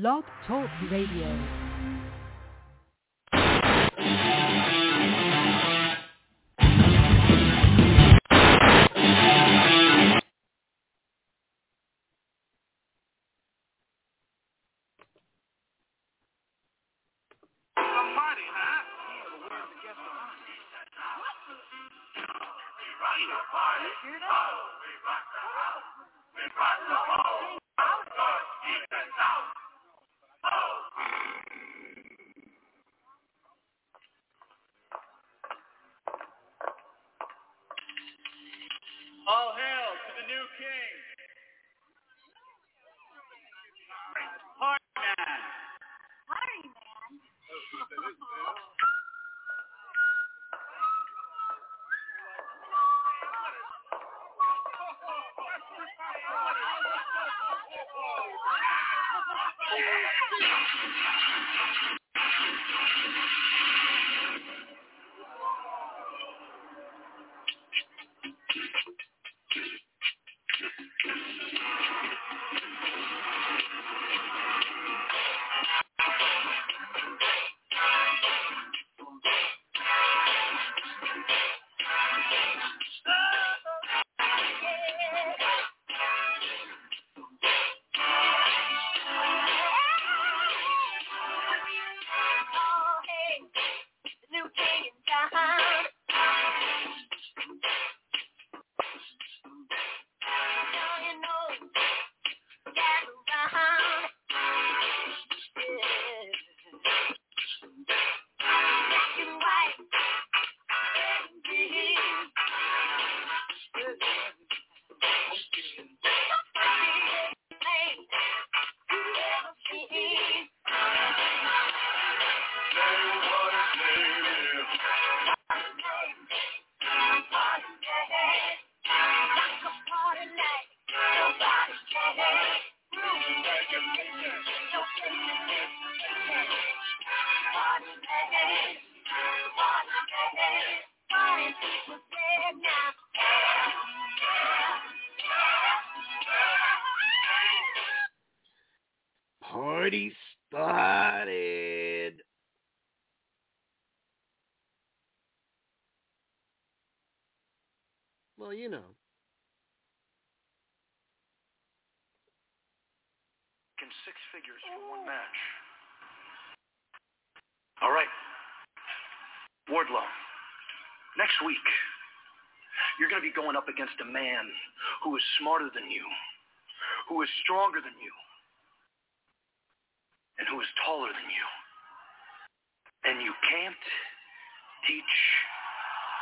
Blog Talk Radio. Man who is smarter than you, who is stronger than you, and who is taller than you. And you can't teach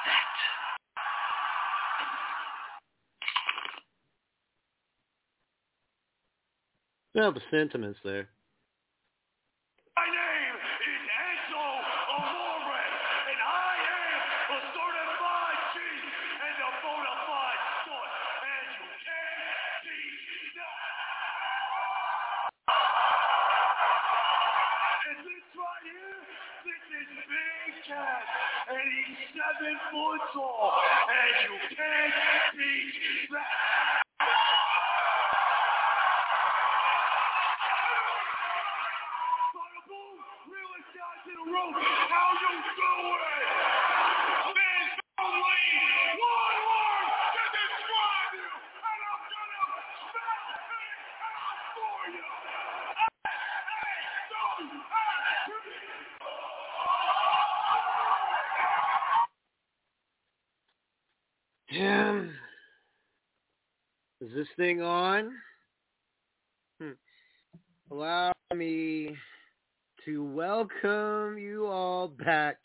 that. Well, the sentiments there. Thing on? Hmm. Allow me to welcome you all back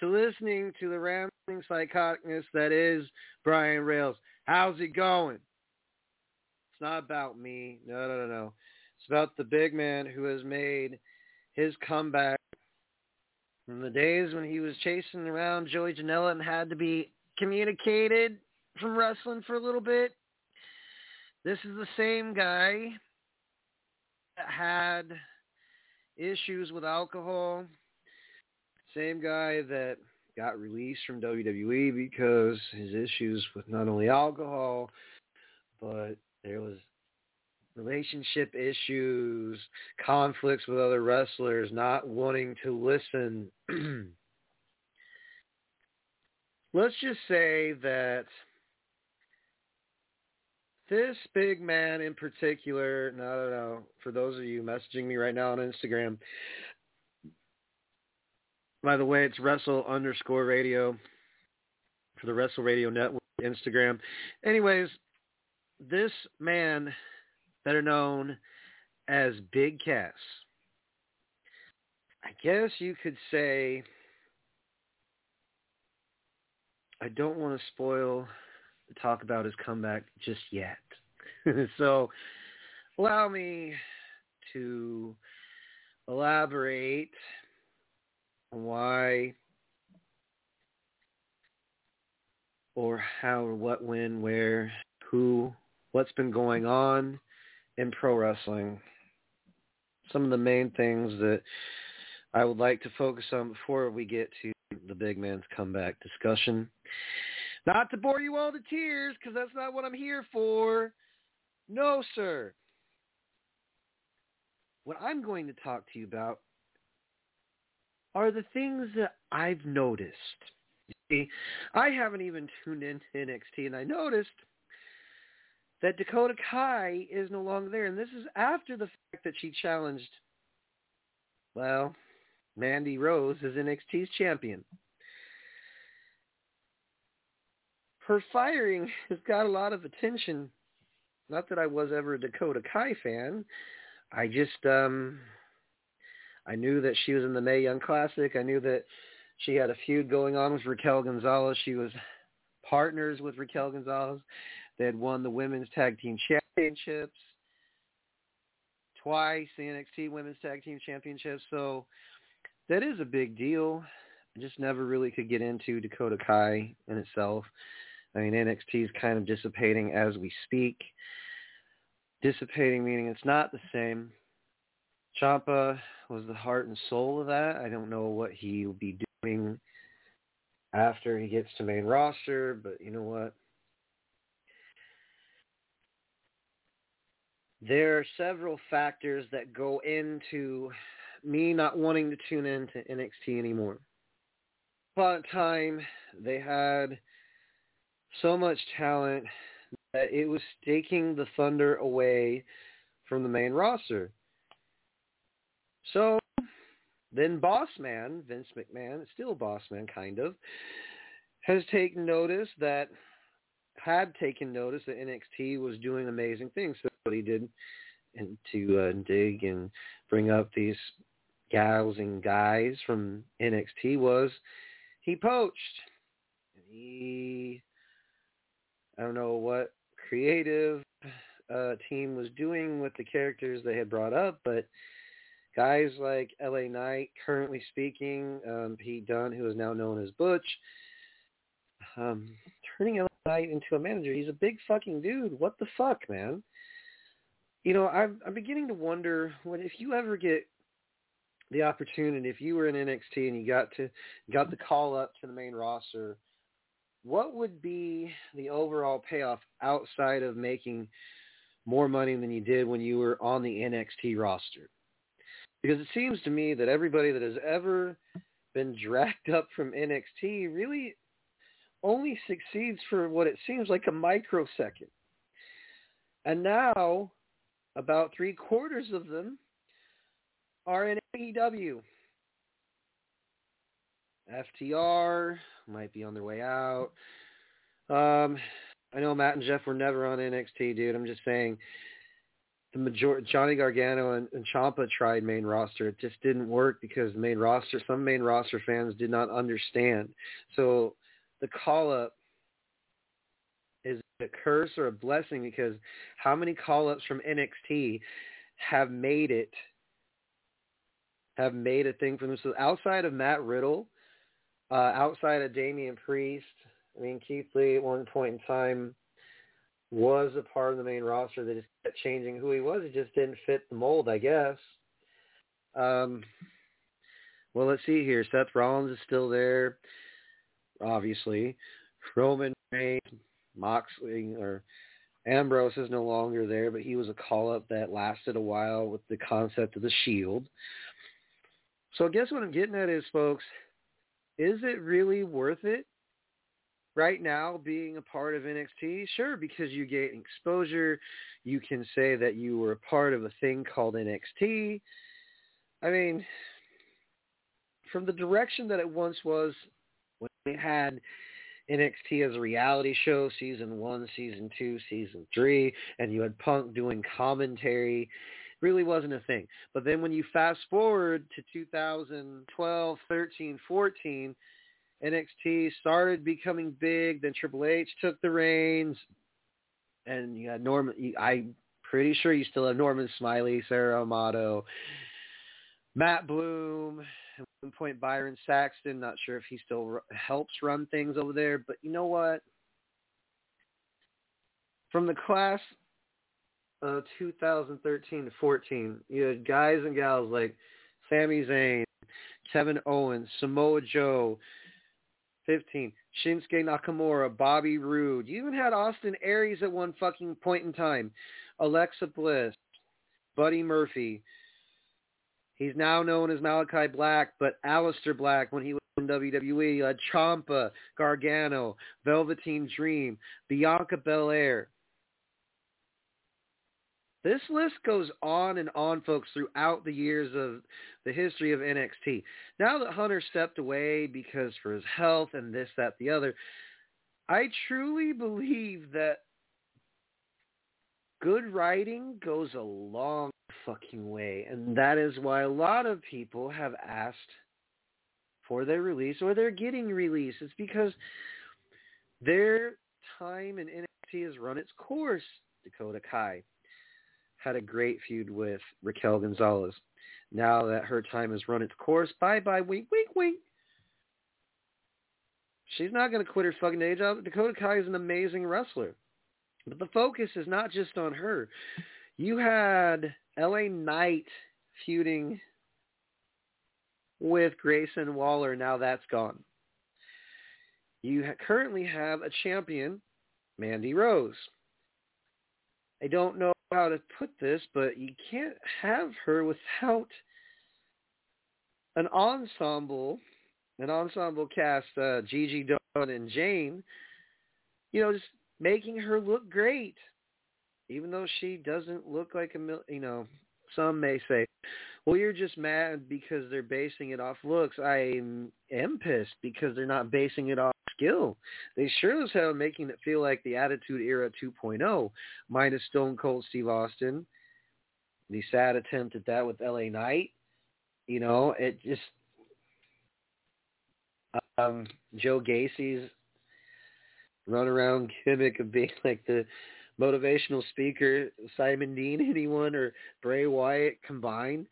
to listening to the rambling psychoticness that is Brian Rails. How's it going? It's not about me. No, no, no, no. It's about the big man who has made his comeback from the days when he was chasing around Joey Janela and had to be communicated from wrestling for a little bit. This is the same guy that had issues with alcohol. Same guy that got released from WWE because his issues with not only alcohol, but there was relationship issues, conflicts with other wrestlers, not wanting to listen. Let's just say that this big man in particular, no, no, no, for those of you messaging me right now on Instagram, by the way, it's Wrestle underscore radio for the Wrestle Radio Network Instagram. Anyways, this man, better known as Big Cass, I guess you could say, I don't want to spoil talk about his comeback just yet. so allow me to elaborate on why or how or what, when, where, who, what's been going on in pro wrestling. Some of the main things that I would like to focus on before we get to the big man's comeback discussion. Not to bore you all to tears, because that's not what I'm here for. No, sir. What I'm going to talk to you about are the things that I've noticed. See, I haven't even tuned into NXT, and I noticed that Dakota Kai is no longer there, and this is after the fact that she challenged, well, Mandy Rose as NXT's champion. Her firing has got a lot of attention. Not that I was ever a Dakota Kai fan. I just um I knew that she was in the Mae Young Classic. I knew that she had a feud going on with Raquel Gonzalez. She was partners with Raquel Gonzalez. They had won the women's tag team championships twice, the NXT women's tag team championships. So that is a big deal. I just never really could get into Dakota Kai in itself. I mean, NXT is kind of dissipating as we speak. Dissipating meaning it's not the same. Ciampa was the heart and soul of that. I don't know what he will be doing after he gets to main roster, but you know what? There are several factors that go into me not wanting to tune into NXT anymore. Upon time, they had so much talent that it was taking the thunder away from the main roster. So then Boss Man, Vince McMahon, still Boss Man kind of, has taken notice that had taken notice that NXT was doing amazing things. So what he did and to uh, dig and bring up these gals and guys from NXT was he poached. He I don't know what creative uh, team was doing with the characters they had brought up, but guys like L.A. Knight, currently speaking, um, Pete Dunne, who is now known as Butch, um, turning L.A. Knight into a manager. He's a big fucking dude. What the fuck, man? You know, I'm, I'm beginning to wonder what if you ever get the opportunity, if you were in NXT and you got to got the call up to the main roster what would be the overall payoff outside of making more money than you did when you were on the NXT roster? Because it seems to me that everybody that has ever been dragged up from NXT really only succeeds for what it seems like a microsecond. And now, about three quarters of them are in AEW. FTR might be on their way out. Um, I know Matt and Jeff were never on NXT, dude. I'm just saying the major Johnny Gargano and, and Ciampa tried main roster. It just didn't work because main roster, some main roster fans did not understand. So the call up is a curse or a blessing because how many call ups from NXT have made it have made a thing for themselves outside of Matt Riddle uh, outside of Damian Priest, I mean, Keith Lee at one point in time was a part of the main roster that just kept changing who he was. It just didn't fit the mold, I guess. Um, well, let's see here. Seth Rollins is still there, obviously. Roman Reigns, Moxley, or Ambrose is no longer there, but he was a call-up that lasted a while with the concept of the Shield. So I guess what I'm getting at is, folks, is it really worth it right now being a part of NXT? Sure, because you get exposure. You can say that you were a part of a thing called NXT. I mean, from the direction that it once was when they had NXT as a reality show, season one, season two, season three, and you had Punk doing commentary, really wasn't a thing. But then when you fast forward to 2012, 13, 14, NXT started becoming big. Then Triple H took the reins, and you had Norman. I'm pretty sure you still have Norman Smiley, Sara Amato, Matt Bloom, at one point Byron Saxton. Not sure if he still helps run things over there, but you know what? From the class Uh, of 2013 to 14, you had guys and gals like Sami Zayn, Kevin Owens, Samoa Joe, 15. Shinsuke Nakamura, Bobby Roode. You even had Austin Aries at one fucking point in time. Alexa Bliss, Buddy Murphy. He's now known as Malakai Black, but Aleister Black when he was in WWE. You had Ciampa, Gargano, Velveteen Dream, Bianca Belair. This list goes on and on, folks, throughout the years of the history of NXT. Now that Hunter stepped away because for his health and this, that, the other, I truly believe that good writing goes a long fucking way. And that is why a lot of people have asked for their release or they're getting released. It's because their time in NXT has run its course. Dakota Kai had a great feud with Raquel Gonzalez. Now that her time has run its course, bye-bye, wink, wink, wink. She's not going to quit her fucking day job. Uh, Dakota Kai is an amazing wrestler. But the focus is not just on her. You had LA Knight feuding with Grayson Waller. Now that's gone. You currently have a champion, Mandy Rose. I don't know how to put this, but you can't have her without an ensemble, an ensemble cast, uh, Gigi Dolin and Jayne, you know, just making her look great, even though she doesn't look like a, mil- you know, some may say, well, you're just mad because they're basing it off looks. I am pissed because they're not basing it off skill. They sure as hell making it feel like the Attitude Era 2.0, minus Stone Cold Steve Austin. The sad attempt at that with LA Knight. You know, it just um Joe Gacy's run around gimmick of being like the motivational speaker, Simon Dean, anyone, or Bray Wyatt combined.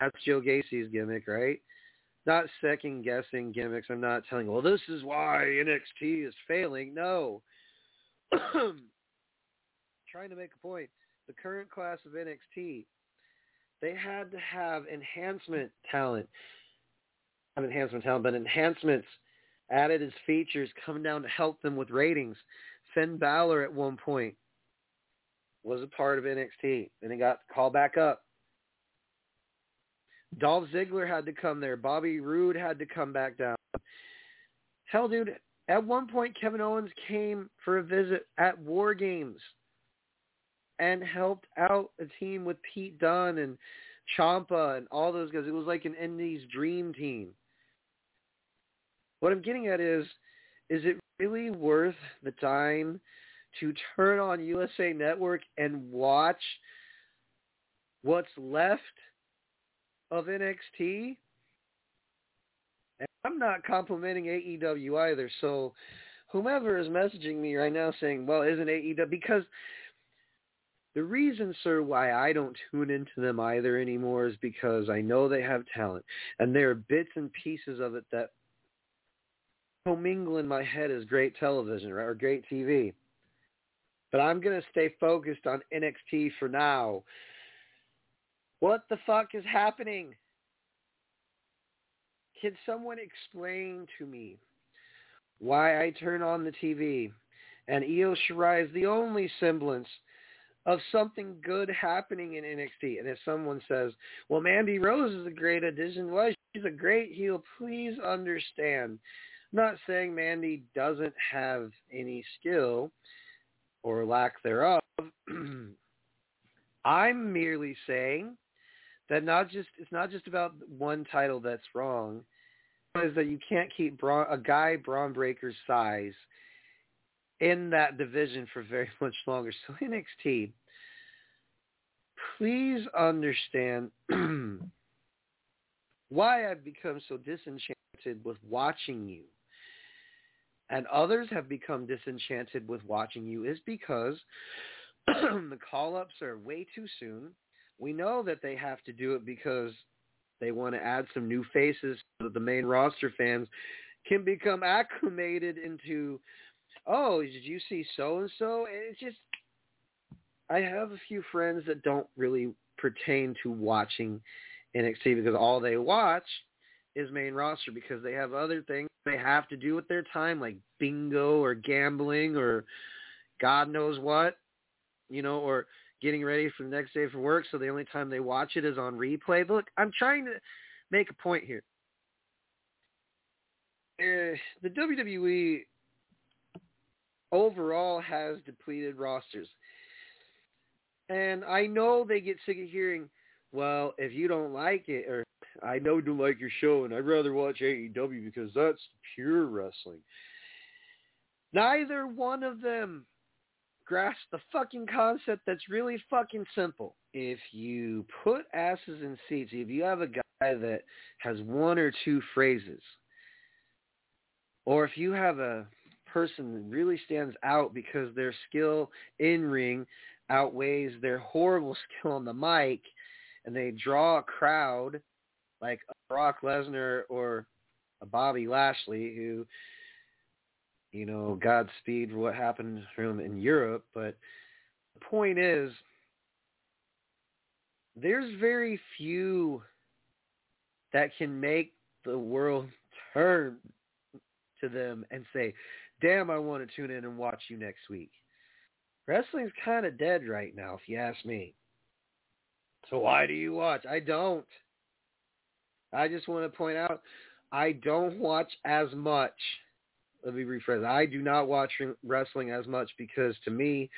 That's Joe Gacy's gimmick, right? Not second guessing gimmicks. I'm not telling, well, this is why NXT is failing. No. Trying to make a point. The current class of NXT, they had to have enhancement talent. Not enhancement talent, but enhancements added as features coming down to help them with ratings. Finn Balor at one point was a part of NXT, and he got called back up. Dolph Ziggler had to come there. Bobby Roode had to come back down. Hell, dude, at one point Kevin Owens came for a visit at War Games and helped out a team with Pete Dunne and Ciampa and all those guys. It was like an Indies dream team. What I'm getting at is, is it really worth the time to turn on USA Network and watch what's left of NXT? And I'm not complimenting AEW either. So whomever is messaging me right now saying, well, isn't AEW? Because the reason, sir, why I don't tune into them either anymore is because I know they have talent. And there are bits and pieces of it that commingle in my head as great television right, or great TV. But I'm going to stay focused on NXT for now. What the fuck is happening? Can someone explain to me why I turn on the TV And Io Shirai is the only semblance of something good happening in NXT. And if someone says, well, Mandy Rose is a great addition, well, she's a great heel, please understand. I'm not saying Mandy doesn't have any skill or lack thereof. I'm merely saying that not just it's not just about one title that's wrong, is that you can't keep Braun, a guy Bron Breakker's size in that division for very much longer. So NXT, please understand why I've become so disenchanted with watching you. And others have become disenchanted with watching you is because the call-ups are way too soon. We know that they have to do it because they want to add some new faces so that the main roster fans can become acclimated into, oh, did you see so-and-so? It's just, I have a few friends that don't really pertain to watching NXT because all they watch is main roster because they have other things they have to do with their time like bingo or gambling or God knows what you know, or getting ready for the next day for work, so the only time they watch it is on replay. Look, I'm trying to make a point here. Uh, the WWE overall has depleted rosters. And I know they get sick of hearing, well, if you don't like it, or I know you like your show, and I'd rather watch AEW because that's pure wrestling. Neither one of them grasp the fucking concept that's really fucking simple. If you put asses in seats, if you have a guy that has one or two phrases, or if you have a person that really stands out because their skill in ring outweighs their horrible skill on the mic, and they draw a crowd like a Brock Lesnar or a Bobby Lashley who you know, Godspeed for what happened to him in Europe. But the point is, there's very few that can make the world turn to them and say, damn, I want to tune in and watch you next week. Wrestling's kind of dead right now, if you ask me. So why do you watch? I don't. I just want to point out, I don't watch as much let me rephrase. I do not watch wrestling as much because to me,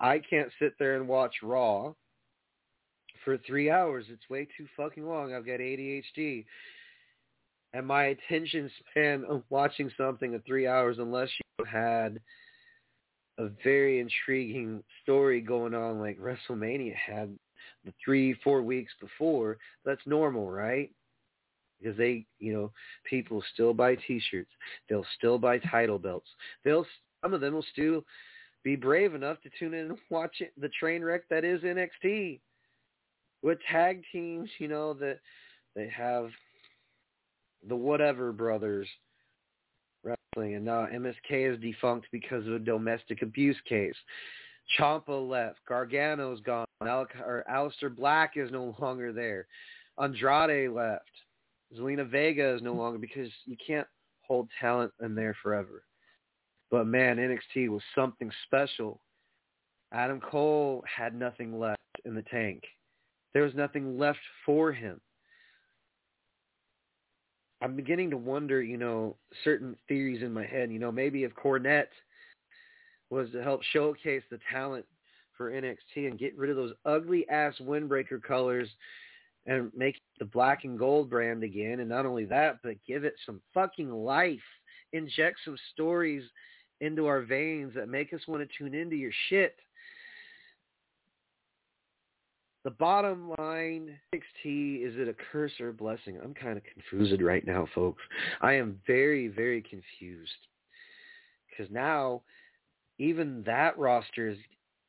I can't sit there and watch Raw for three hours. It's way too fucking long. I've got ADHD. And my attention span of watching something at three hours, unless you had a very intriguing story going on like WrestleMania had the three, four weeks before, that's normal, right? Because they, you know, people still buy T-shirts. They'll still buy title belts. They'll some of them will still be brave enough to tune in and watch it, the train wreck that is NXT with tag teams. You know that they have the whatever brothers wrestling, and now MSK is defunct because of a domestic abuse case. Ciampa left. Gargano's gone. Al- or Aleister Black is no longer there. Andrade left. Zelina Vega is no longer because you can't hold talent in there forever. But man, NXT was something special. Adam Cole had nothing left in the tank. There was nothing left for him. I'm beginning to wonder, you know, certain theories in my head. You know, maybe if Cornette was to help showcase the talent for NXT and get rid of those ugly ass windbreaker colors and make the black and gold brand again. And not only that, but give it some fucking life. Inject some stories into our veins that make us want to tune into your shit. The bottom line, NXT, is it a curse or a blessing? I'm kind of confused right now, folks. I am very, very confused. Because now, even that roster is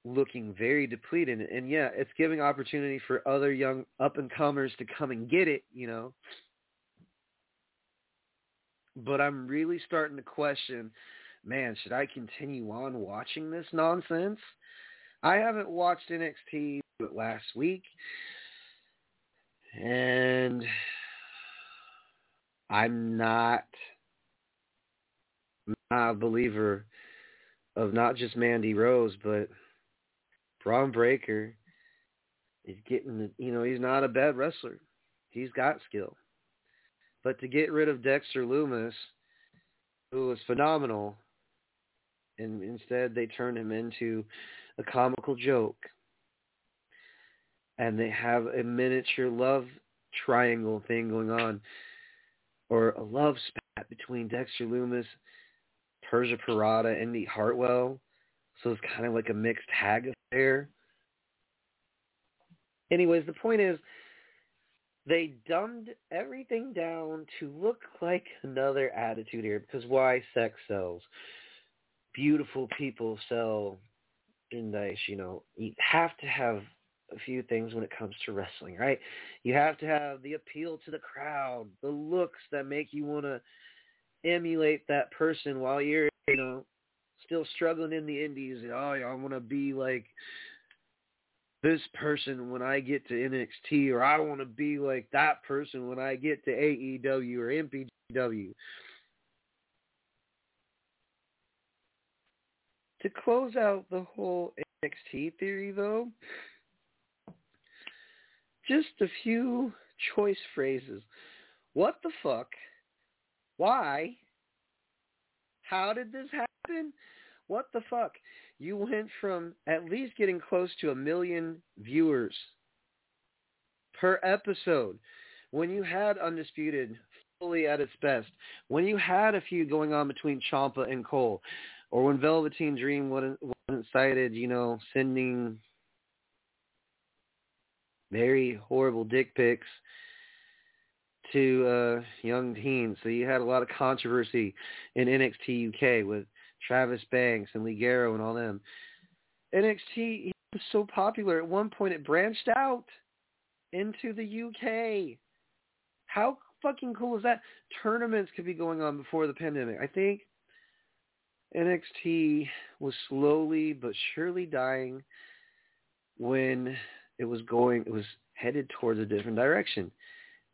looking very depleted. And yeah, it's giving opportunity for other young up and comers to come and get it, you know. But I'm really starting to question, man, should I continue on watching this nonsense? I haven't watched NXT but last week. And I'm not, not a believer of not just Mandy Rose, but Bron Breakker is getting, the, you know, he's not a bad wrestler. He's got skill. But to get rid of Dexter Loomis, who was phenomenal, and instead they turned him into a comical joke. And they have a miniature love triangle thing going on, or a love spat between Dexter Loomis, Persia Pirotta, and Indi Hartwell. So it's kind of like a mixed tag affair. Anyways, the point is, they dumbed everything down to look like another Attitude Era because why sex sells beautiful people sell merchandise you know you have to have a few things when it comes to wrestling right you have to have the appeal to the crowd the looks that make you want to emulate that person while you're you know still struggling in the indies oh i want to be like this person when I get to NXT, or I want to be like that person when I get to AEW or MPW. To close out the whole NXT theory, though, just a few choice phrases. What the fuck? Why? How did this happen? What the fuck? you went from at least getting close to a million viewers per episode when you had Undisputed fully at its best, when you had a feud going on between Ciampa and Cole, or when Velveteen Dream wasn't, wasn't cited, you know, sending very horrible dick pics to uh, young teens. So you had a lot of controversy in NXT UK with Travis Banks and Ligero and all them. NXT was so popular at one point it branched out into the UK. How fucking cool is that? Tournaments could be going on before the pandemic. I think NXT was slowly but surely dying when it was going it was headed towards a different direction.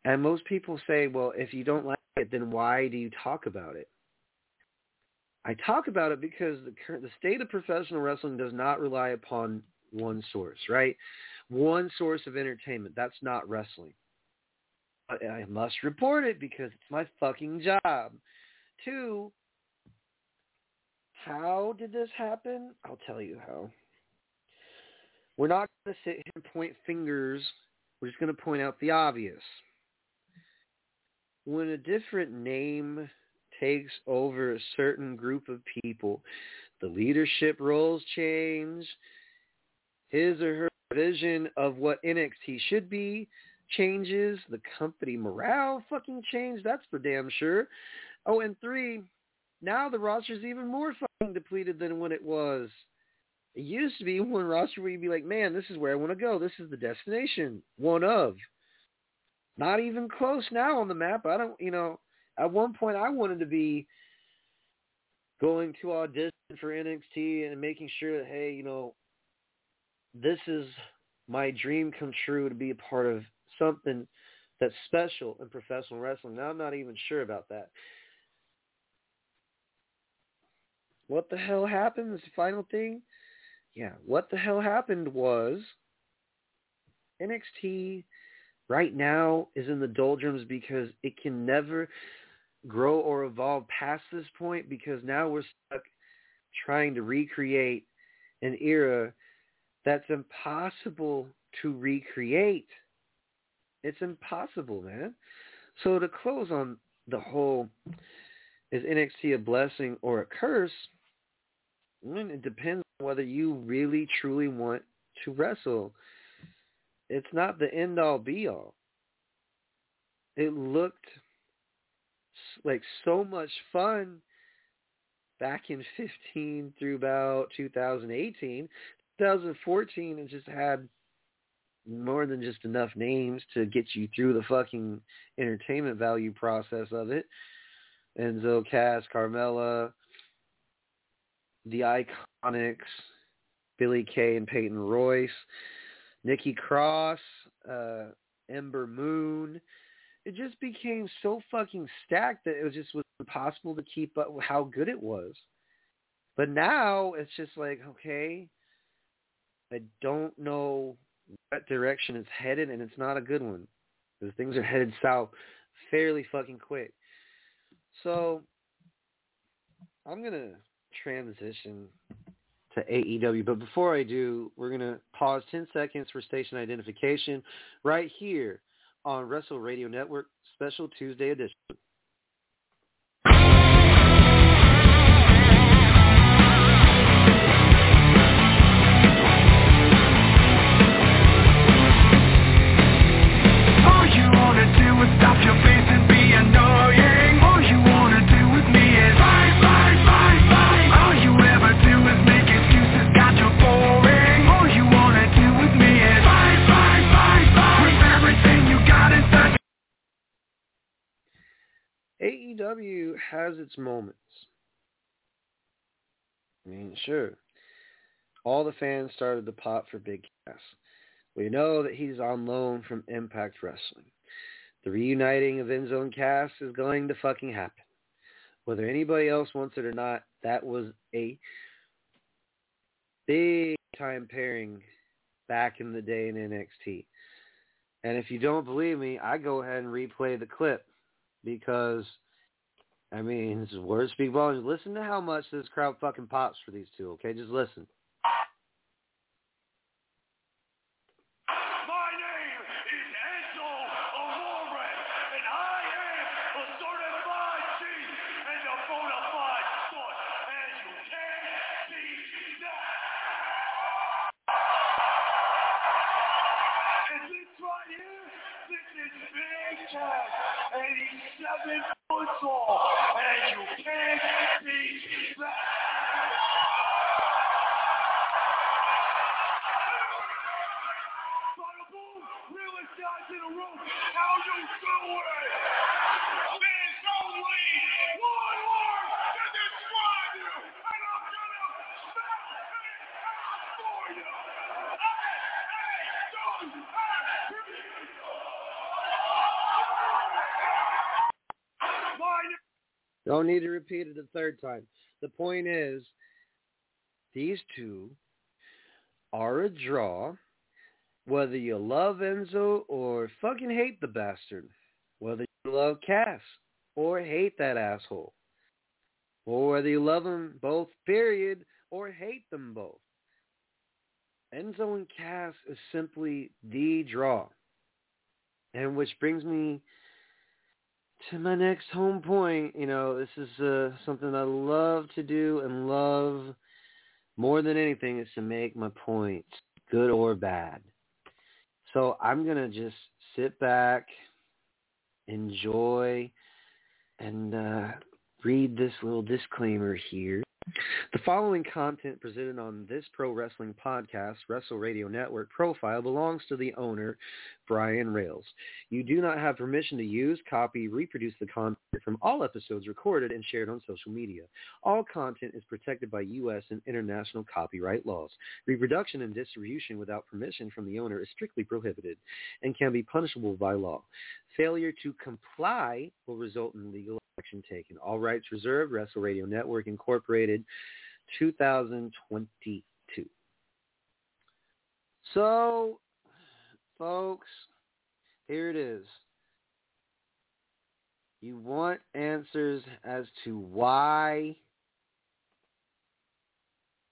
And most people say, well, if you don't like it, then why do you talk about it? I talk about it because the current, the state of professional wrestling does not rely upon one source, right? One source of entertainment. That's not wrestling. I, I must report it because it's my fucking job. Two, how did this happen? I'll tell you how. We're not going to sit here and point fingers. We're just going to point out the obvious. When a different name takes over a certain group of people. The leadership roles change. His or her vision of what NXT should be changes. The company morale fucking changed. That's for damn sure. Oh, and three, now the roster's even more fucking depleted than when it was. It used to be one roster where you'd be like, man, this is where I want to go. This is the destination. One of. Not even close now on the map. I don't, you know, at one point I wanted to be going to audition for NXT and making sure that hey, you know, this is my dream come true to be a part of something that's special in professional wrestling. Now I'm not even sure about that. What the hell happened? Is the final thing? Yeah, what the hell happened was NXT right now is in the doldrums because it can never grow or evolve past this point because now we're stuck trying to recreate an era that's impossible to recreate. It's impossible, man. So to close on the whole, is NXT a blessing or a curse? Mm, it depends on whether you really truly want to wrestle. It's not the end all be all. It looked like so much fun back in 15 through about 2018. 2014 it just had more than just enough names to get you through the fucking entertainment value process of it. Enzo, Cass, Carmella, the Iconics, Billie Kay and Peyton Royce, Nikki Cross, uh, Ember Moon, it just became so fucking stacked that it was just was impossible to keep up with how good it was. But now it's just like, okay, I don't know what direction it's headed, and it's not a good one. Because things are headed south fairly fucking quick. So I'm going to transition to AEW. But before I do, we're going to pause 10 seconds for station identification right here on Wrestle Radio Network Special Tuesday edition. Has its moments. I mean, sure. All the fans started to pop for Big Cass. We know that he's on loan from Impact Wrestling. The reuniting of Enzo and Cass is going to fucking happen. Whether anybody else wants it or not, that was a big time pairing back in the day in NXT. And if you don't believe me, I go ahead and replay the clip because I mean, words speak volumes. Listen to how much this crowd fucking pops for these two, okay? Just listen. Don't need to repeat it a third time. The point is, these two are a draw, whether you love Enzo or fucking hate the bastard, whether you love Cass or hate that asshole, or whether you love them both, period, or hate them both. Enzo and Cass is simply the draw. And which brings me to my next home point, you know, this is uh, something I love to do and love more than anything is to make my points, good or bad. So I'm going to just sit back, enjoy, and uh, read this little disclaimer here. The following content presented on this pro wrestling podcast, Wrestle Radio Network profile belongs to the owner, Brian Rails. You do not have permission to use, copy, reproduce the content from all episodes recorded and shared on social media. All content is protected by U.S. and international copyright laws. Reproduction and distribution without permission from the owner is strictly prohibited and can be punishable by law. Failure to comply will result in legal action taken. All rights reserved. Wrestle Radio Network Incorporated, 2022. So, folks, here it is. You want answers as to why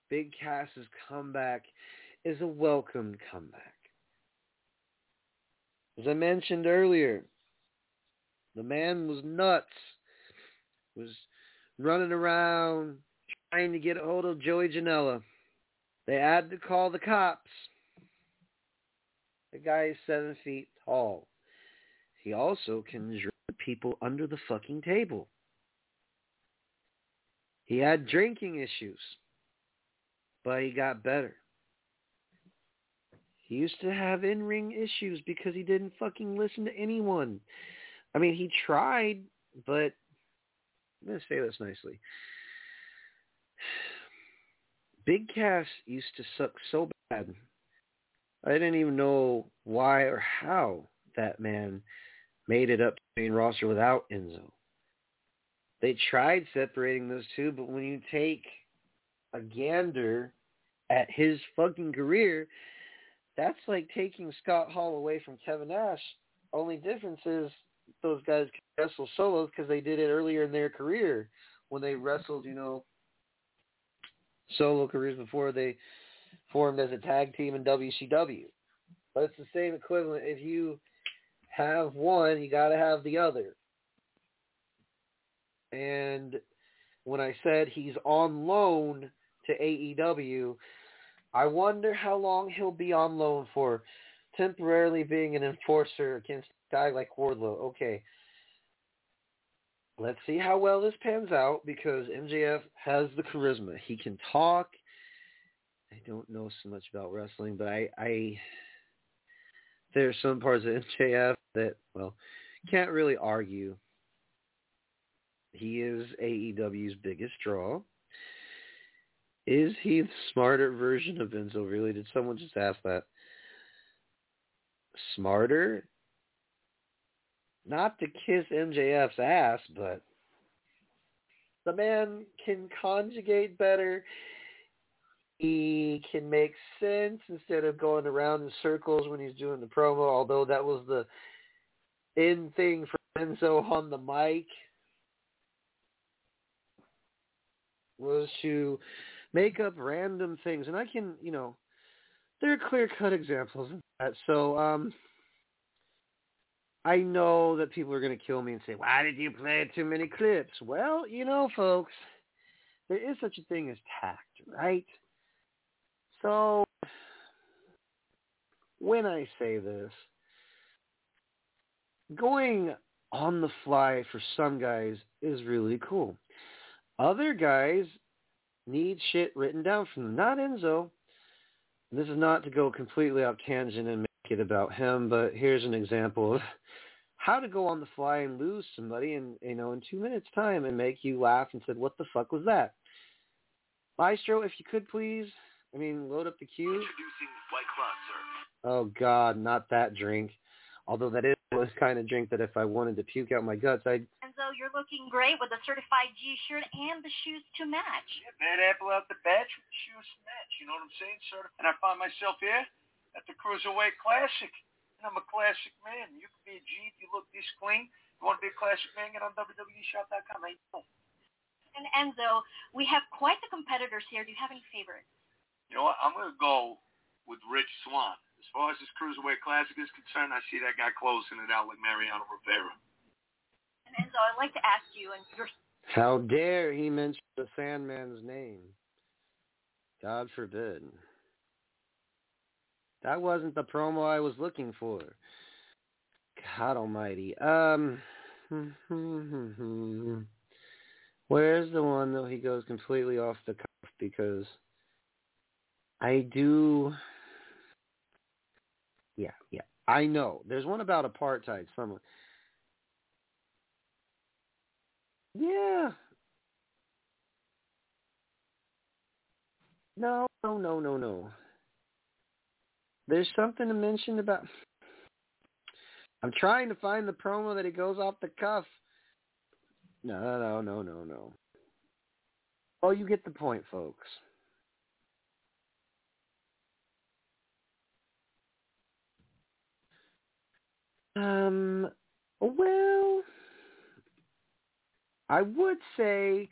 Big Cass's comeback is a welcome comeback. As I mentioned earlier, the man was nuts, was running around trying to get a hold of Joey Janela. They had to call the cops. The guy is seven feet tall. He also can drag people under the fucking table. He had drinking issues, but he got better. He used to have in-ring issues because he didn't fucking listen to anyone. I mean, he tried, but I'm going to say this nicely. Big Cass used to suck so bad. I didn't even know why or how that man made it up to the main roster without Enzo. They tried separating those two, but when you take a gander at his fucking career, that's like taking Scott Hall away from Kevin Nash. Only difference is those guys can wrestle solos because they did it earlier in their career when they wrestled, you know, solo careers before they formed as a tag team in WCW. But it's the same equivalent. If you have one, you got to have the other. And when I said he's on loan to AEW, I wonder how long he'll be on loan for. Temporarily being an enforcer against guy like Wardlow. Okay. Let's see how well this pans out because MJF has the charisma. He can talk. I don't know so much about wrestling, but I, I there are some parts of MJF that, well, can't really argue. He is AEW's biggest draw. Is he the smarter version of Enzo? Really? Did someone just ask that? Smarter? Not to kiss MJF's ass, but the man can conjugate better. He can make sense instead of going around in circles when he's doing the promo, although that was the in thing for Enzo on the mic was to make up random things. And I can, you know, there are clear-cut examples of that. So um, I know that people are going to kill me and say, why did you play too many clips? Well, you know, folks, there is such a thing as tact, right? So when I say this, going on the fly for some guys is really cool. Other guys need shit written down from them. Not Enzo. This is not to go completely off tangent and make it about him, but here's an example of how to go on the fly and lose somebody in you know in two minutes time and make you laugh and said, "What the fuck was that?" Maestro, if you could please, I mean, load up the cue. Introducing White Claw, sir. Oh God, not that drink. Although that is the kind of drink that if I wanted to puke out my guts, I'd Enzo, you're looking great with the certified G shirt and the shoes to match. Yeah, bad apple out the batch with the shoes to match. You know what I'm saying, sir? And I find myself here at the Cruiserweight Classic. And I'm a classic man. You can be a G if you look this clean. You want to be a classic man, get on WWEshop.com. Hey, And Enzo, we have quite the competitors here. Do you have any favorites? You know what? I'm going to go with Rich Swann. As far as this Cruiserweight Classic is concerned, I see that guy closing it out like Mariano Rivera. And Enzo, I'd like to ask you, and you're How dare he mention the Sandman's name? God forbid. That wasn't the promo I was looking for. God almighty. Um Where's the one though he goes completely off the cuff because I do Yeah, yeah. I know. There's one about apartheid somewhere. Yeah. No, no, no, no, no. There's something to mention about. I'm trying to find the promo that he goes off the cuff. No, no, no, no, no. Oh, you get the point, folks. Um, well, I would say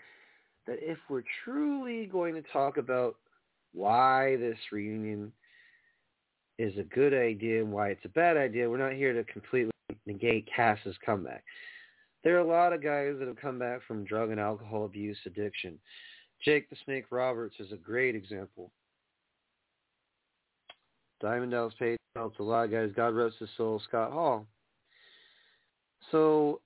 that if we're truly going to talk about why this reunion is a good idea and why it's a bad idea, we're not here to completely negate Cass's comeback. There are a lot of guys that have come back from drug and alcohol abuse addiction. Jake the Snake Roberts is a great example. Diamond Dallas Page helped a lot of guys. God rest his soul. Scott Hall. So,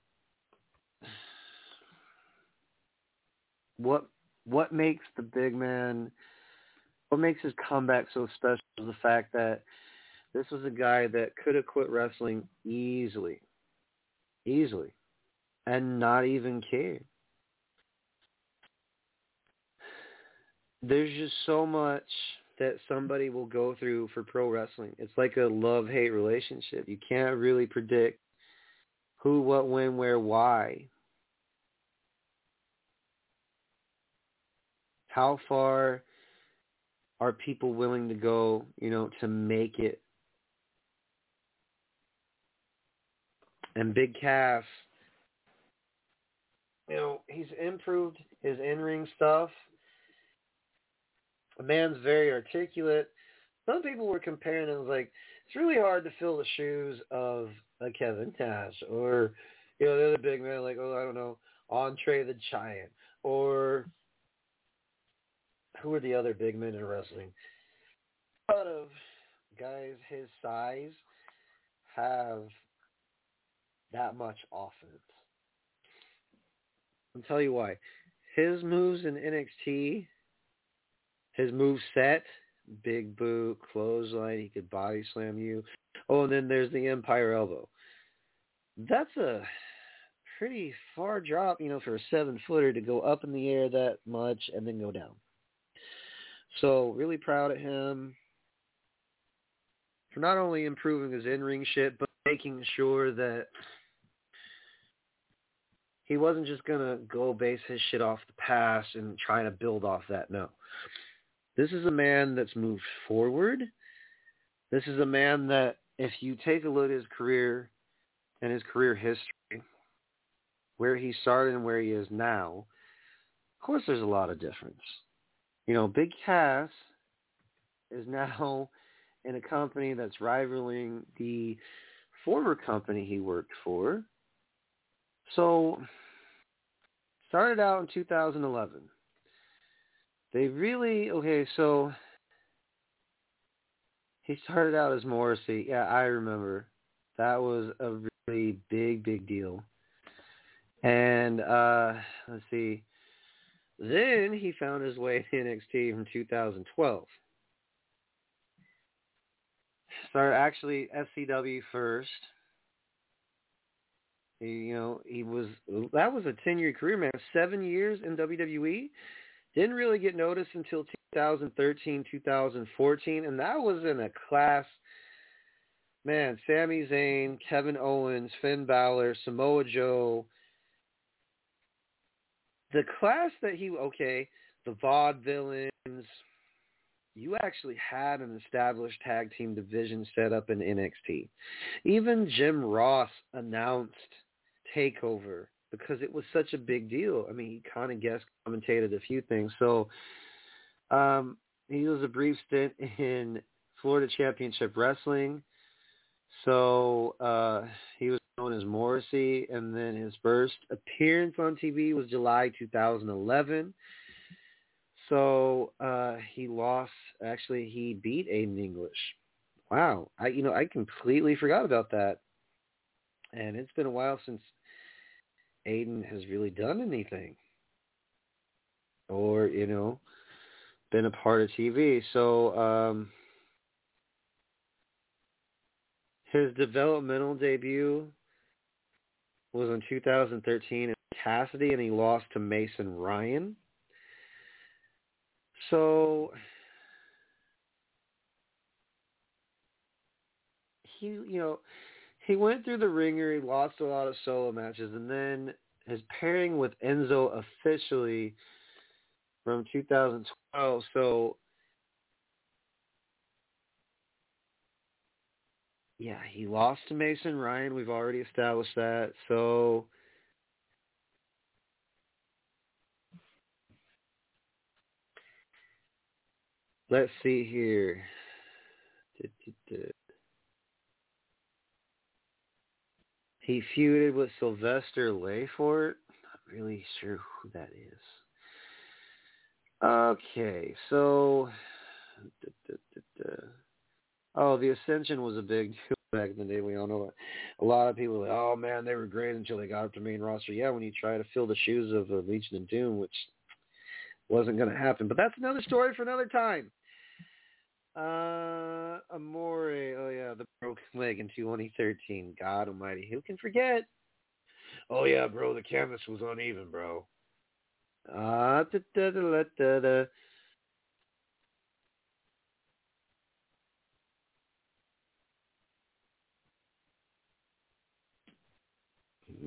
what what makes the big man? What makes his comeback so special is the fact that this was a guy that could have quit wrestling easily, easily, and not even care. There's just so much that somebody will go through for pro wrestling. It's like a love-hate relationship. You can't really predict who, what, when, where, why. How far are people willing to go, you know, to make it? And Big Cass, you know, he's improved his in-ring stuff. The man's very articulate. Some people were comparing him like it's really hard to fill the shoes of a Kevin Nash or you know the other big man like oh I don't know Andre the Giant or who are the other big men in wrestling? A lot of guys his size have that much offense. I'll tell you why. His moves in NXT, his move set, big boot, clothesline, he could body slam you. Oh, and then there's the Empire Elbow. That's a pretty far drop, you know, for a seven footer to go up in the air that much and then go down. So really proud of him for not only improving his in-ring shit, but making sure that he wasn't just going to go base his shit off the past and try to build off that. No. This is a man that's moved forward. This is a man that if you take a look at his career and his career history, where he started and where he is now, of course there's a lot of difference. You know, Big Cass is now in a company that's rivaling the former company he worked for. So, started out in 2011. They really, okay, so he started out as Morrissey. Yeah, I remember. That was a really big, big deal. And uh let's see. Then he found his way to NXT from 2012. Started actually FCW first. You know, he was that was a 10-year career, man. 7 years in WWE. Didn't really get noticed until 2013, 2014, and that was in a class man, Sami Zayn, Kevin Owens, Finn Balor, Samoa Joe, the class that he okay, the Vaudevillains, you actually had an established tag team division set up in NXT. Even Jim Ross announced Takeover because it was such a big deal. I mean, he kind of guest commentated a few things. So um, he was a brief stint in Florida Championship Wrestling. So uh, he was known as Morrissey, and then his first appearance on TV was July 2011. So uh, he lost. Actually, he beat Aiden English. Wow, I you know I completely forgot about that, and it's been a while since Aiden has really done anything, or you know, been a part of TV. So. um his developmental debut was in 2013 in Cassady, and he lost to Mason Ryan. So he, you know, he went through the ringer. He lost a lot of solo matches, and then his pairing with Enzo officially from 2012. So yeah, he lost to Mason Ryan. We've already established that. So let's see here. He feuded with Sylvester Lefort. Not really sure who that is. Okay, so Oh, the Ascension was a big deal back in the day. We all know that. A lot of people, like, oh man, they were great until they got up to main roster. Yeah, when you try to fill the shoes of uh, Legion of Doom, which wasn't going to happen. But that's another story for another time. Uh, Amore, oh yeah, the broken leg in 2013. God Almighty, who can forget? Oh yeah, bro, the canvas was uneven, bro. Ah, uh, da da da da da.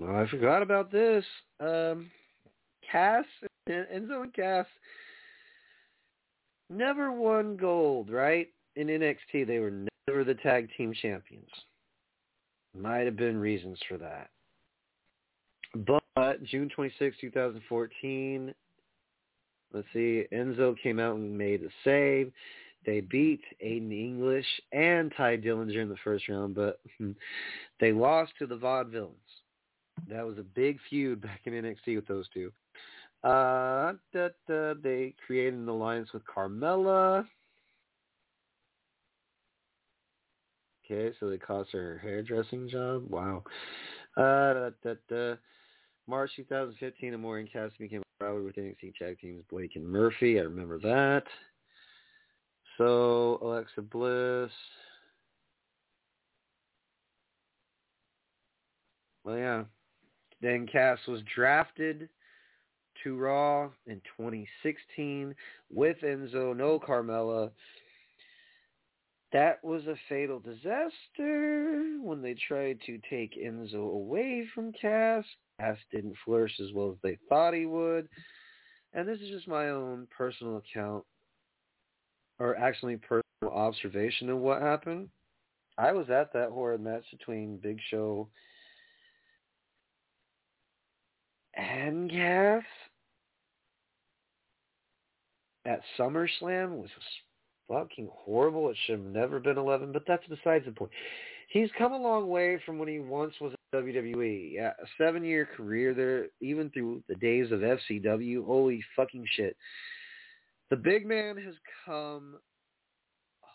I forgot about this. Um, Cass, and Enzo and Cass never won gold, right? In NXT, they were never the tag team champions. Might have been reasons for that. But June 26, 2014, let's see, Enzo came out and made a save. They beat Aiden English and Tye Dillinger in the first round, but they lost to the Vaudevillains. That was a big feud back in NXT with those two. Uh, da, da, they created an alliance with Carmella. Okay, so they cost her hairdressing job. Wow. Uh, da. March 2015, Amore and Cass became a rivalry with NXT tag teams Blake and Murphy. I remember that. So Alexa Bliss. Well, yeah. Then Cass was drafted to Raw in 2016 with Enzo, no Carmella. That was a fatal disaster when they tried to take Enzo away from Cass. Cass didn't flourish as well as they thought he would. And this is just my own personal account, or actually personal observation of what happened. I was at that horrid match between Big Show and Cass at SummerSlam, was fucking horrible. It should have never been 11, but that's besides the point. He's come a long way from when he once was at WWE. Yeah, a seven-year career there, even through the days of FCW. Holy fucking shit. The big man has come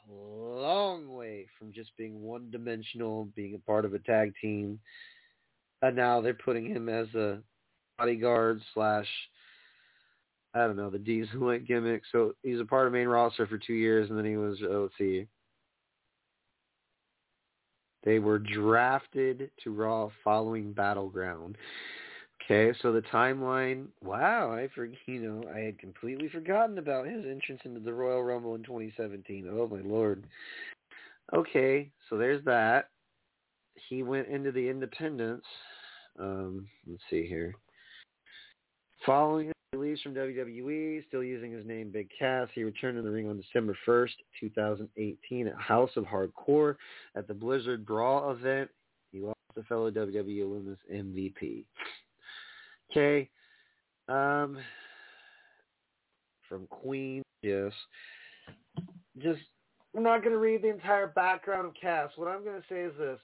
a long way from just being one-dimensional, being a part of a tag team, and now they're putting him as a bodyguard slash I don't know the diesel gimmick. So he's a part of main roster for two years, and then he was oh, let's see. They were drafted to Raw following Battleground. Okay, so the timeline. Wow, I for you know I had completely forgotten about his entrance into the Royal Rumble in 2017. Oh my lord. Okay, so there's that. He went into the Independence. Um, let's see here. Following release from WWE, still using his name Big Cass, he returned to the ring on December 1st, 2018 at House of Hardcore at the Blizzard Brawl event. He lost to fellow WWE Women's MVP. Okay. Um, from Queen, yes. Just, I'm not going to read the entire background of Cass. What I'm going to say is this.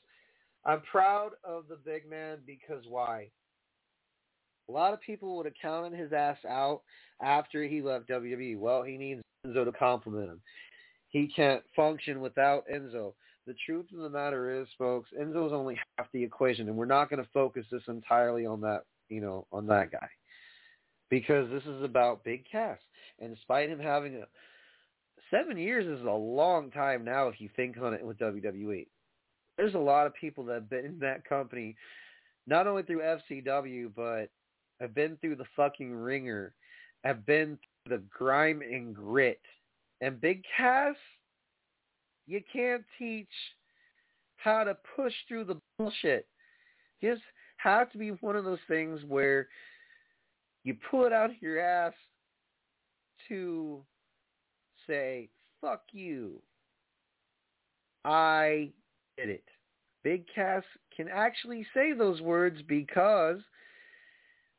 I'm proud of the big man because why? A lot of people would have counted his ass out after he left WWE. Well, he needs Enzo to compliment him. He can't function without Enzo. The truth of the matter is, folks, Enzo's only half the equation, and we're not going to focus this entirely on that, you know, on that guy, because this is about Big Cass. And despite him having a seven years is a long time now if you think on it with WWE. There's a lot of people that have been in that company, not only through FCW, but I've been through the fucking ringer. I've been through the grime and grit. And Big Cass, you can't teach how to push through the bullshit. You just have to be one of those things where you pull it out of your ass to say, fuck you. I did it. Big Cass can actually say those words because –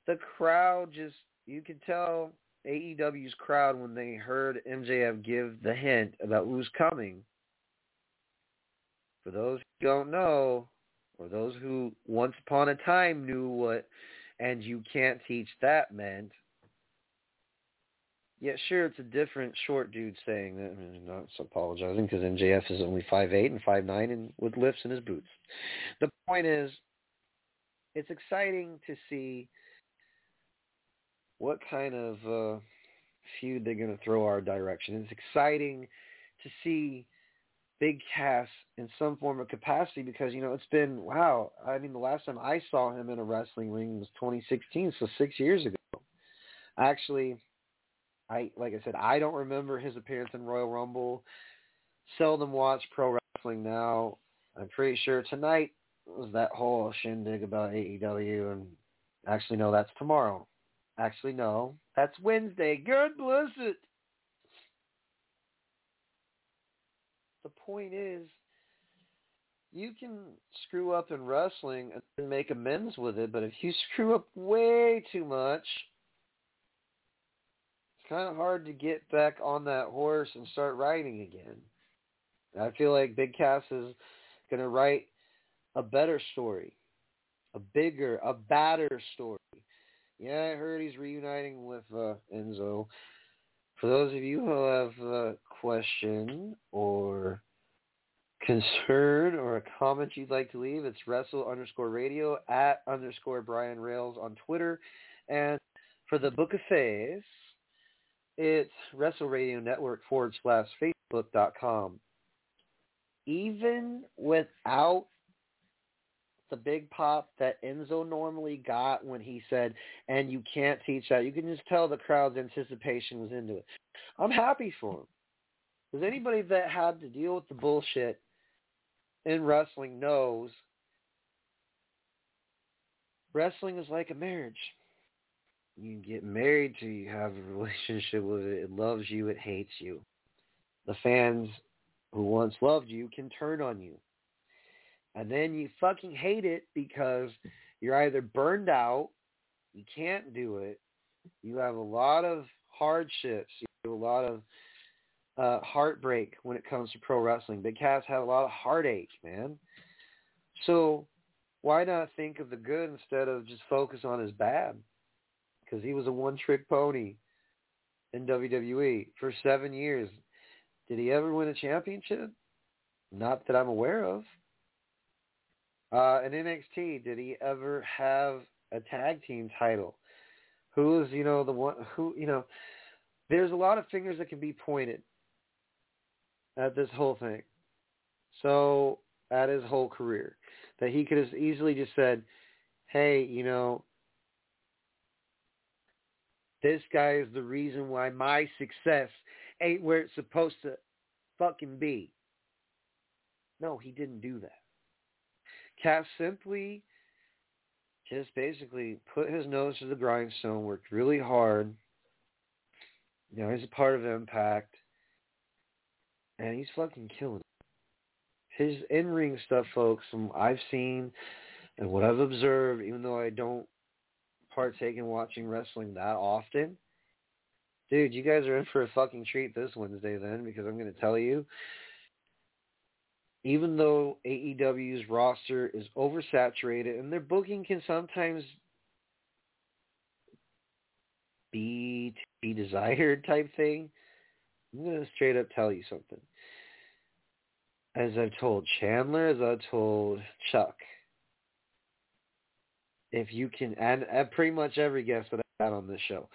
the crowd just you could tell AEW's crowd when they heard MJF give the hint about who's coming. For those who don't know, or those who once upon a time knew what and you can't teach that meant. Yeah, sure, it's a different short dude saying that. I'm not apologizing because MJF is only five eight and five nine and with lifts in his boots. The point is, it's exciting to see what kind of uh, feud they're going to throw our direction. It's exciting to see Big Cass in some form of capacity because you know it's been wow. I mean, the last time I saw him in a wrestling ring was 2016, so six years ago. Actually, I like I said, I don't remember his appearance in Royal Rumble. Seldom watch pro wrestling now. I'm pretty sure tonight was that whole shindig about AEW, and actually no, that's tomorrow. Actually, no. That's Wednesday. God bless it. The point is, you can screw up in wrestling and make amends with it, but if you screw up way too much, it's kind of hard to get back on that horse and start riding again. I feel like Big Cass is going to write a better story, a bigger, a badder story. Yeah, I heard he's reuniting with uh, Enzo. For those of you who have a question or concern or a comment you'd like to leave, it's wrestle underscore radio at underscore Brian Rails on Twitter. And for the Book of Face, it's Wrestle Radio Network forward slash Facebook.com. Even without the big pop that Enzo normally got when he said, and you can't teach that. You can just tell the crowd's anticipation was into it. I'm happy for him. Because anybody that had to deal with the bullshit in wrestling knows wrestling is like a marriage. You get married to you have a relationship with it. It loves you. It hates you. The fans who once loved you can turn on you and then you fucking hate it because you're either burned out, you can't do it, you have a lot of hardships, you have a lot of uh, heartbreak when it comes to pro wrestling. Big Cass had a lot of heartache, man. So why not think of the good instead of just focus on his bad? Because he was a one-trick pony in WWE for seven years. Did he ever win a championship? Not that I'm aware of. Uh, in NXT, did he ever have a tag team title? Who is, you know, the one who, you know, there's a lot of fingers that can be pointed at this whole thing. So, at his whole career, that he could have easily just said, hey, you know, this guy is the reason why my success ain't where it's supposed to fucking be. No, he didn't do that. Cass simply just basically put his nose to the grindstone, worked really hard. You know, he's a part of Impact. And he's fucking killing it. His in-ring stuff, folks, from I've seen and what I've observed, even though I don't partake in watching wrestling that often, dude, you guys are in for a fucking treat this Wednesday then, because I'm going to tell you, even though AEW's roster is oversaturated and their booking can sometimes be to be desired type thing, I'm going to straight up tell you something. As I've told Chandler, as I've told Chuck, if you can, and, and pretty much every guest that I've had on this show,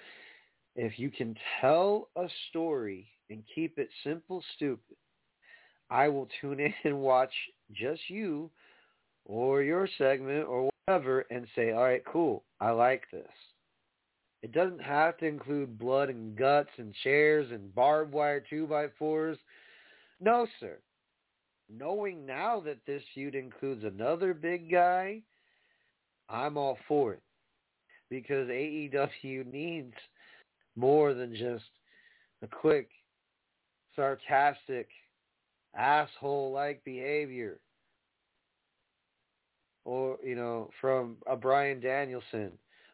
if you can tell a story and keep it simple, stupid, I will tune in and watch just you or your segment or whatever and say, all right, cool, I like this. It doesn't have to include blood and guts and chairs and barbed wire two by fours. No, sir. Knowing now that this feud includes another big guy, I'm all for it. Because AEW needs more than just a quick, sarcastic asshole-like behavior. Or, you know, from a Bryan Danielson.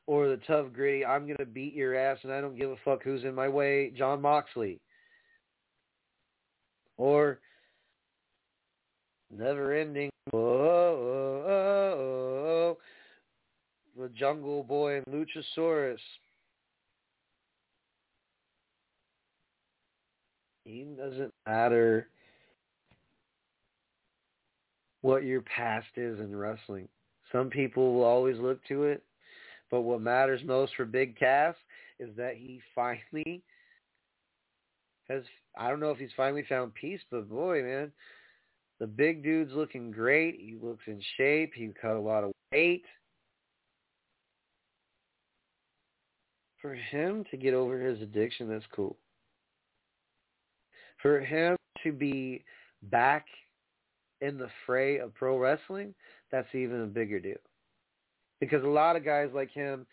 Or the tough, gritty, I'm going to beat your ass and I don't give a fuck who's in my way, Jon Moxley. Or never-ending, the Jungle Boy and Luchasaurus. It doesn't matter what your past is in wrestling. Some people will always look to it, but what matters most for Big Cass is that he finally has, I don't know if he's finally found peace, but boy, man, the big dude's looking great. He looks in shape. He cut a lot of weight. For him to get over his addiction, that's cool. For him to be back in the fray of pro wrestling, that's even a bigger deal. Because a lot of guys like him,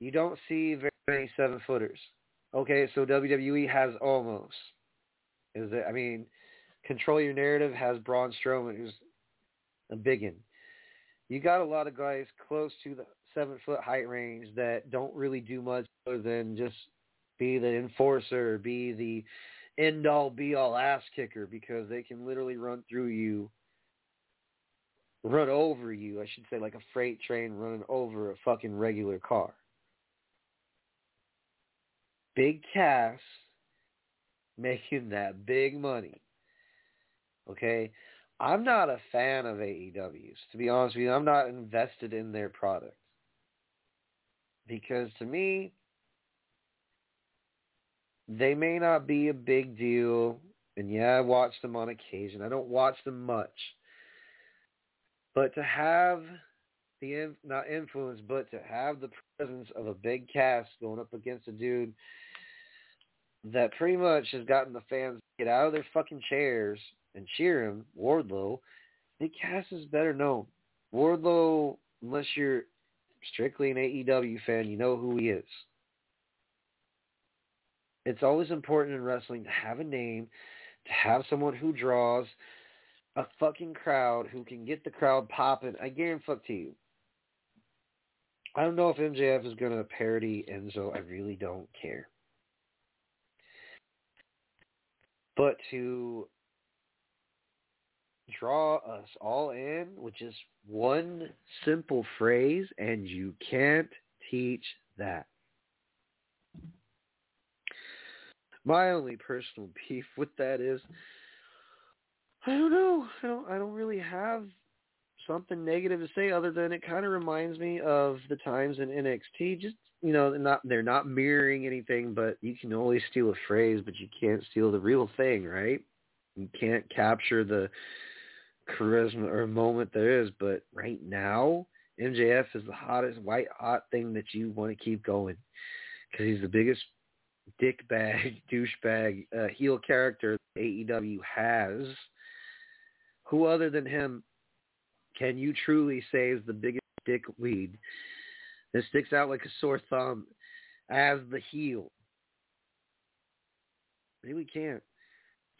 you don't see very many seven footers. Okay, so WWE has almost. Is it? I mean, Control Your Narrative has Braun Strowman, who's a biggin. You got a lot of guys close to the seven foot height range that don't really do much other than just be the enforcer, be the end all be all ass kicker because they can literally run through you, run over you, I should say, like a freight train running over a fucking regular car. Big Cass making that big money. Okay? I'm not a fan of AEWs. To be honest with you, I'm not invested in their product. Because to me, they may not be a big deal. And yeah, I watch them on occasion. I don't watch them much. But to have the, not influence, but to have the presence of a big Cass going up against a dude that pretty much has gotten the fans to get out of their fucking chairs and cheer him, Wardlow, The Cass is better known. Wardlow, unless you're strictly an AEW fan, you know who he is. It's always important in wrestling to have a name, to have someone who draws a fucking crowd who can get the crowd popping. I guarantee you. I don't know if MJF is going to parody Enzo. I really don't care. But to draw us all in with just one simple phrase, and you can't teach that. My only personal beef with that is I don't know. I don't I don't really have something negative to say other than it kind of reminds me of the times in NXT. Just you know, they're not they're not mirroring anything, but you can always steal a phrase, but you can't steal the real thing, right? You can't capture the charisma or moment there is, but right now MJF is the hottest white hot thing that you want to keep going because he's the biggest dick bag douchebag uh, heel character AEW has. Who other than him can you truly say is the biggest dick weed that sticks out like a sore thumb as the heel? Really can't.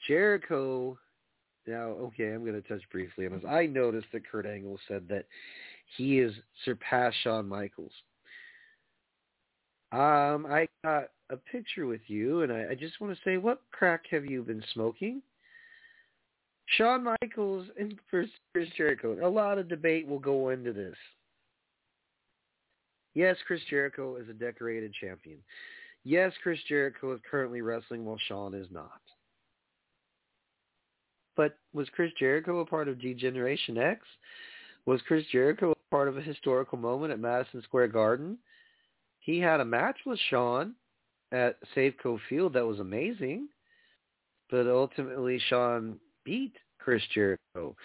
Jericho now, okay, I'm going to touch briefly on this. I noticed that Kurt Angle said that he has surpassed Shawn Michaels. Um, I got a picture with you, and I, I just want to say, what crack have you been smoking? Shawn Michaels and Chris Jericho. A lot of debate will go into this. Yes, Chris Jericho is a decorated champion. Yes, Chris Jericho is currently wrestling while Shawn is not. But was Chris Jericho a part of D-Generation X? Was Chris Jericho a part of a historical moment at Madison Square Garden? He had a match with Shawn at Safeco Field that was amazing, but ultimately Shawn beat Chris Jericho.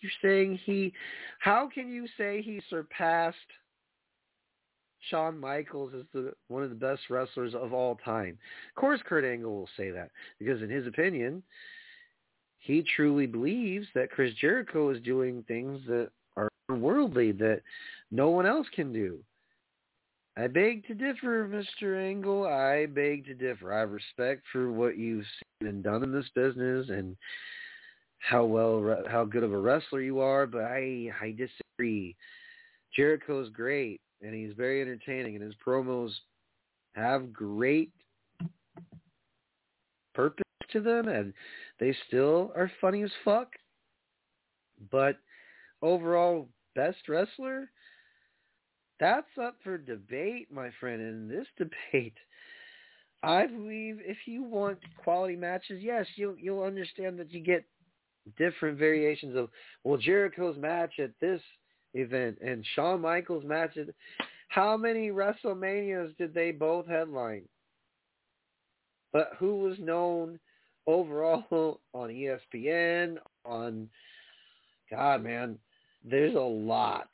You're saying he, how can you say he surpassed Shawn Michaels as the one of the best wrestlers of all time? Of course, Kurt Angle will say that because in his opinion, he truly believes that Chris Jericho is doing things that are worldly that no one else can do. I beg to differ, Mr. Angle. I beg to differ. I have respect for what you've seen and done in this business and how well, how good of a wrestler you are, but I, I disagree. Jericho's great and he's very entertaining and his promos have great purpose to them and they still are funny as fuck. But overall, best wrestler, that's up for debate, my friend. In this debate, I believe if you want quality matches, yes, you'll you'll understand that you get different variations of well Jericho's match at this event and Shawn Michaels match at how many WrestleManias did they both headline? But who was known overall on ESPN, on God, man, there's a lot.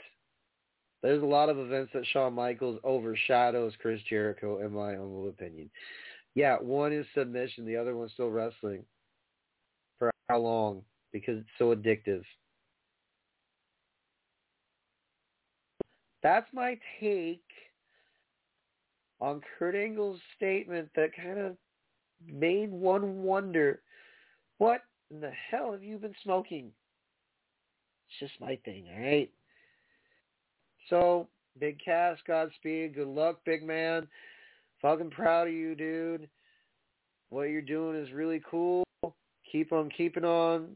There's a lot of events that Shawn Michaels overshadows Chris Jericho, in my humble opinion. Yeah, one is submission, the other one's still wrestling. For how long? Because it's so addictive. That's my take on Kurt Angle's statement that kind of made one wonder what in the hell have you been smoking? It's just my thing, all right? So, Big Cass, Godspeed. Good luck, big man. Fucking proud of you, dude. What you're doing is really cool. Keep on keeping on.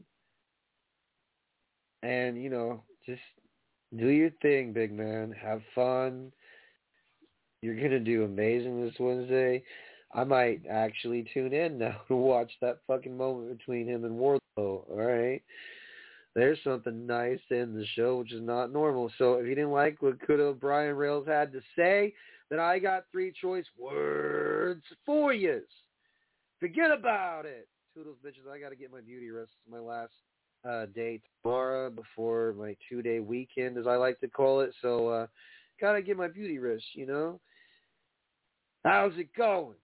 And, you know, just do your thing, big man. Have fun. You're going to do amazing this Wednesday. I might actually tune in now to watch that fucking moment between him and Wardlow. All right. There's something nice in the show, which is not normal. So if you didn't like what Kudo Brian Rails had to say, then I got three choice words for you. Forget about it. Toodles, bitches. I got to get my beauty rest. My last uh, day tomorrow before my two-day weekend, as I like to call it. So uh, got to get my beauty rest, you know. How's it going?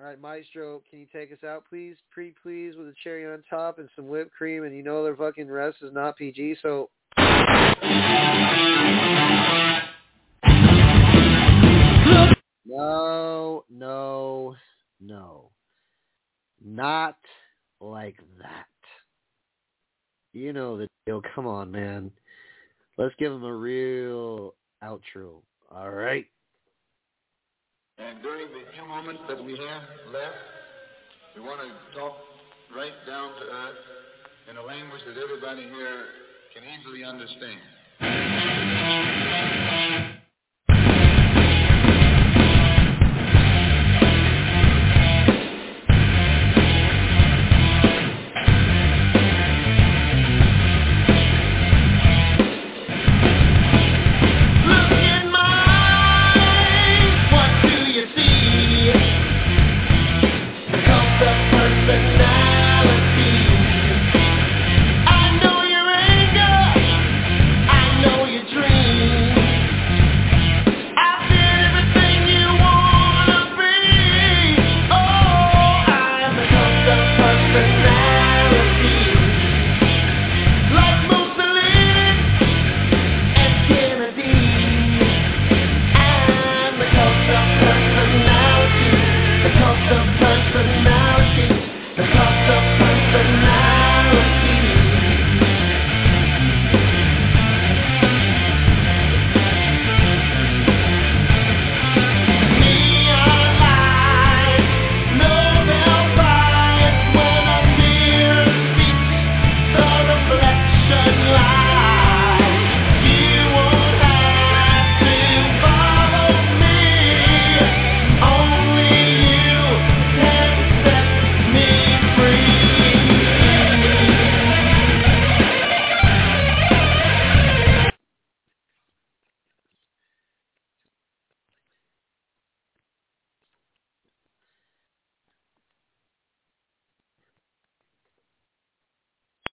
All right, Maestro, can you take us out, please? Pretty please, with a cherry on top and some whipped cream, and you know their fucking rest is not PG, so... No, no, no. Not like that. You know the deal. Come on, man. Let's give him a real outro. All right? And during the few moments that we have left, we want to talk right down to earth in a language that everybody here can easily understand.